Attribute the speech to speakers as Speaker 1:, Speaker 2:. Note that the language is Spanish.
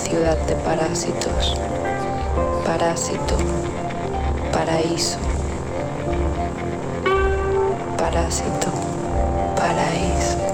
Speaker 1: ciudad de parásitos. Parásito, paraíso. Parásito, paraíso.